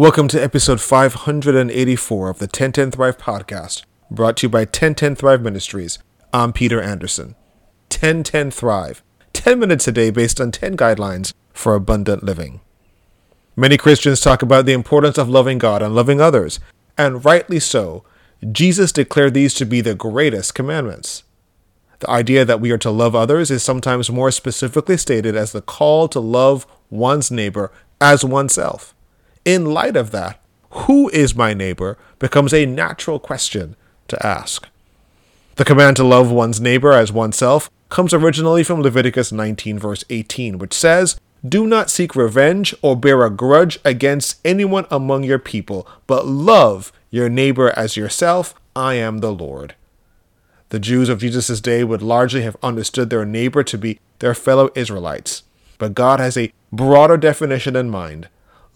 Welcome to episode 584 of the 1010 Thrive podcast, brought to you by 1010 Thrive Ministries. I'm Peter Anderson. 1010 Thrive, 10 minutes a day based on 10 guidelines for abundant living. Many Christians talk about the importance of loving God and loving others, and rightly so. Jesus declared these to be the greatest commandments. The idea that we are to love others is sometimes more specifically stated as the call to love one's neighbor as oneself. In light of that, who is my neighbor becomes a natural question to ask. The command to love one's neighbor as oneself comes originally from Leviticus 19, verse 18, which says, Do not seek revenge or bear a grudge against anyone among your people, but love your neighbor as yourself. I am the Lord. The Jews of Jesus' day would largely have understood their neighbor to be their fellow Israelites, but God has a broader definition in mind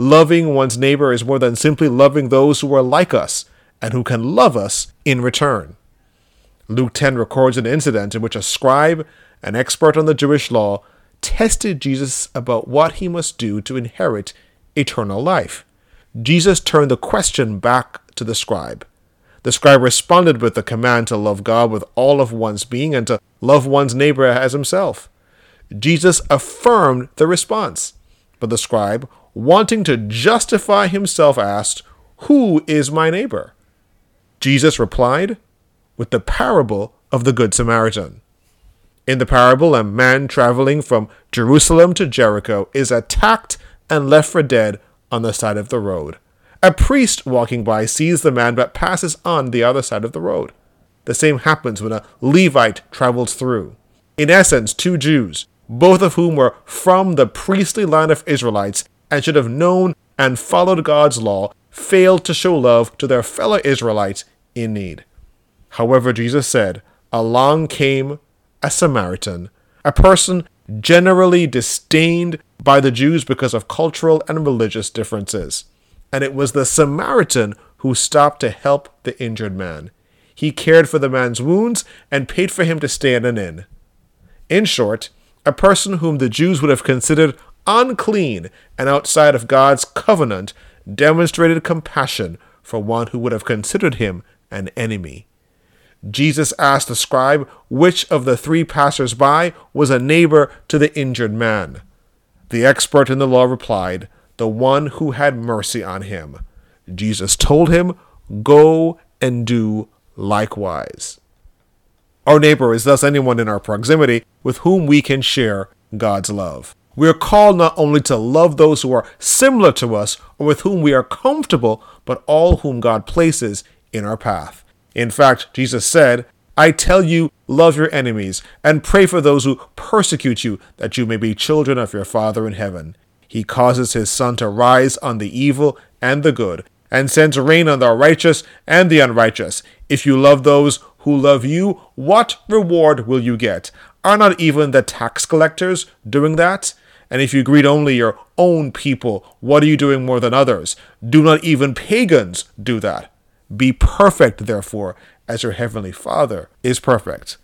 Loving one's neighbor is more than simply loving those who are like us and who can love us in return. Luke 10 records an incident in which a scribe, an expert on the Jewish law, tested Jesus about what he must do to inherit eternal life. Jesus turned the question back to the scribe. The scribe responded with the command to love God with all of one's being and to love one's neighbor as himself. Jesus affirmed the response, but the scribe, wanting to justify himself, asked, Who is my neighbor? Jesus replied with the parable of the Good Samaritan. In the parable, a man traveling from Jerusalem to Jericho is attacked and left for dead on the side of the road. A priest walking by sees the man but passes on the other side of the road. The same happens when a Levite travels through. In essence, two Jews, both of whom were from the priestly line of Israelites, and should have known and followed God's law failed to show love to their fellow Israelites in need. However, Jesus said, Along came a Samaritan, a person generally disdained by the Jews because of cultural and religious differences. And it was the Samaritan who stopped to help the injured man. He cared for the man's wounds and paid for him to stay in an inn. In short, a person whom the Jews would have considered unclean and outside of God's covenant, demonstrated compassion for one who would have considered him an enemy. Jesus asked the scribe which of the three passers by was a neighbor to the injured man. The expert in the law replied, The one who had mercy on him. Jesus told him, Go and do likewise. Our neighbor is thus anyone in our proximity with whom we can share God's love. We are called not only to love those who are similar to us or with whom we are comfortable, but all whom God places in our path. In fact, Jesus said, I tell you, love your enemies and pray for those who persecute you, that you may be children of your Father in heaven. He causes his sun to rise on the evil and the good, and sends rain on the righteous and the unrighteous. If you love those who love you, what reward will you get? Are not even the tax collectors doing that? And if you greet only your own people, what are you doing more than others? Do not even pagans do that. Be perfect, therefore, as your heavenly Father is perfect.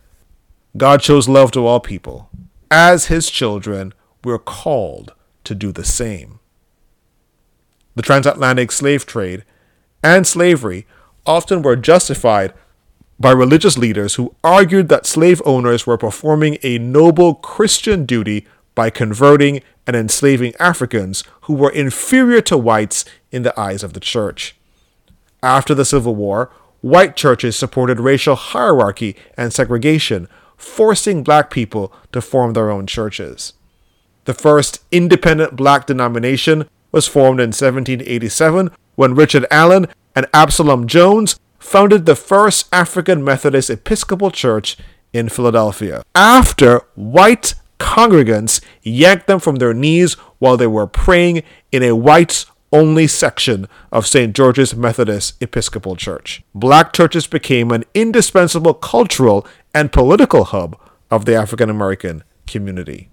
God shows love to all people. As his children, we're called to do the same. The transatlantic slave trade and slavery often were justified by religious leaders who argued that slave owners were performing a noble Christian duty by converting and enslaving Africans who were inferior to whites in the eyes of the church. After the Civil War, white churches supported racial hierarchy and segregation, forcing black people to form their own churches. The first independent black denomination was formed in 1787 when Richard Allen and Absalom Jones founded the first African Methodist Episcopal Church in Philadelphia. After white congregants yanked them from their knees while they were praying in a whites only section of St. George's Methodist Episcopal Church. Black churches became an indispensable cultural and political hub of the African American community.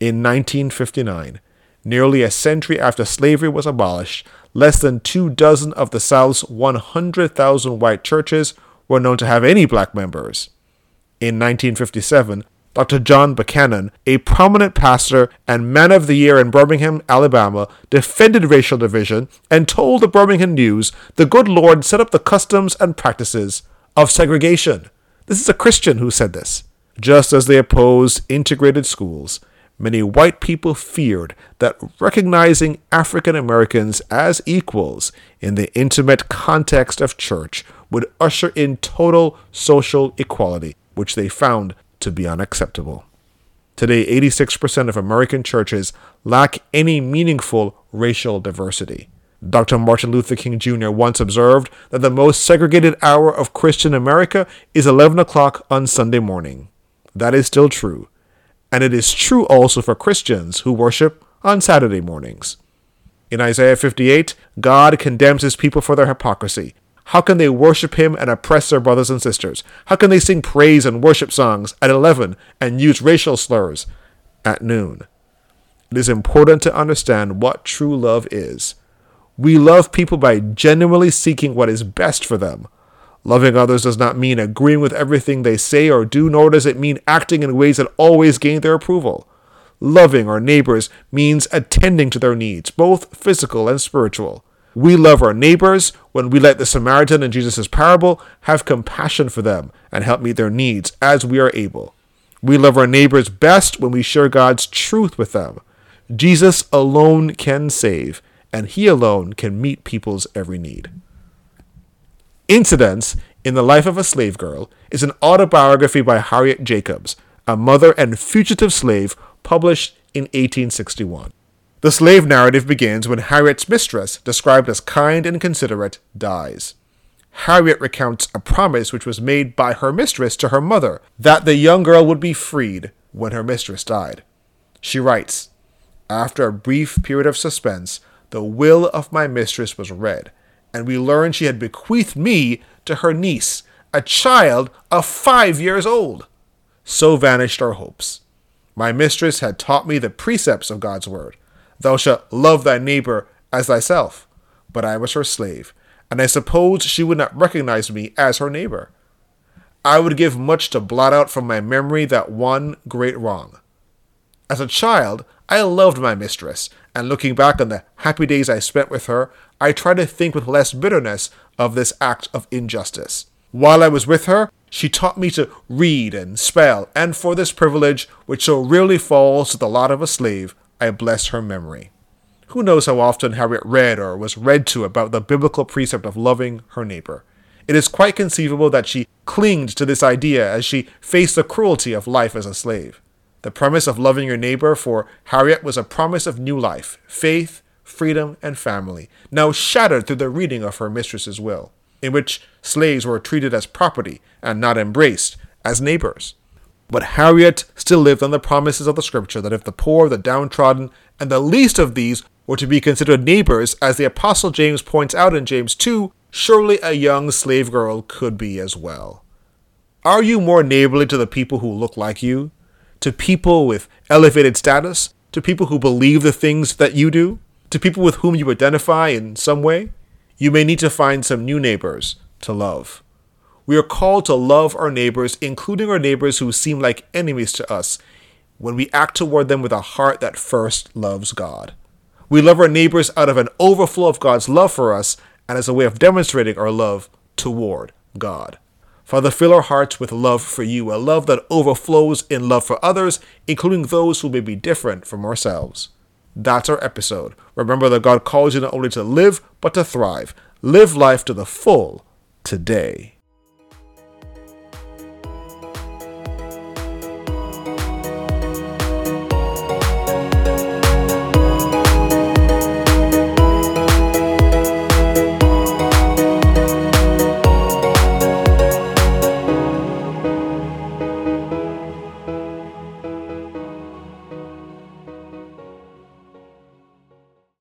In 1959, nearly a century after slavery was abolished, less than two dozen of the South's 100,000 white churches were known to have any black members. In 1957, Dr. John Buchanan, a prominent pastor and man of the year in Birmingham, Alabama, defended racial division and told the Birmingham News the good Lord set up the customs and practices of segregation. This is a Christian who said this. Just as they opposed integrated schools, many white people feared that recognizing African Americans as equals in the intimate context of church would usher in total social equality, which they found to be unacceptable. Today, 86% of American churches lack any meaningful racial diversity. Dr. Martin Luther King Jr. once observed that the most segregated hour of Christian America is 11 o'clock on Sunday morning. That is still true. And it is true also for Christians who worship on Saturday mornings. In Isaiah 58, God condemns his people for their hypocrisy. How can they worship him and oppress their brothers and sisters? How can they sing praise and worship songs at 11 and use racial slurs at noon? It is important to understand what true love is. We love people by genuinely seeking what is best for them. Loving others does not mean agreeing with everything they say or do, nor does it mean acting in ways that always gain their approval. Loving our neighbors means attending to their needs, both physical and spiritual. We love our neighbors when we let the Samaritan in Jesus' parable have compassion for them and help meet their needs as we are able. We love our neighbors best when we share God's truth with them. Jesus alone can save, and He alone can meet people's every need. Incidents in the Life of a Slave Girl is an autobiography by Harriet Jacobs, a mother and fugitive slave published in 1861. The slave narrative begins when Harriet's mistress, described as kind and considerate, dies. Harriet recounts a promise which was made by her mistress to her mother that the young girl would be freed when her mistress died. She writes After a brief period of suspense, the will of my mistress was read, and we learned she had bequeathed me to her niece, a child of five years old. So vanished our hopes. My mistress had taught me the precepts of God's word. Thou shalt love thy neighbor as thyself. But I was her slave, and I suppose she would not recognize me as her neighbor. I would give much to blot out from my memory that one great wrong. As a child, I loved my mistress, and looking back on the happy days I spent with her, I try to think with less bitterness of this act of injustice. While I was with her, she taught me to read and spell, and for this privilege, which so rarely falls to the lot of a slave, I bless her memory. Who knows how often Harriet read or was read to about the biblical precept of loving her neighbor? It is quite conceivable that she clinged to this idea as she faced the cruelty of life as a slave. The premise of loving your neighbor for Harriet was a promise of new life, faith, freedom, and family, now shattered through the reading of her mistress's will, in which slaves were treated as property and not embraced as neighbors. But Harriet still lived on the promises of the scripture that if the poor, the downtrodden, and the least of these were to be considered neighbors, as the Apostle James points out in James 2, surely a young slave girl could be as well. Are you more neighborly to the people who look like you? To people with elevated status? To people who believe the things that you do? To people with whom you identify in some way? You may need to find some new neighbors to love. We are called to love our neighbors, including our neighbors who seem like enemies to us, when we act toward them with a heart that first loves God. We love our neighbors out of an overflow of God's love for us and as a way of demonstrating our love toward God. Father, fill our hearts with love for you, a love that overflows in love for others, including those who may be different from ourselves. That's our episode. Remember that God calls you not only to live, but to thrive. Live life to the full today.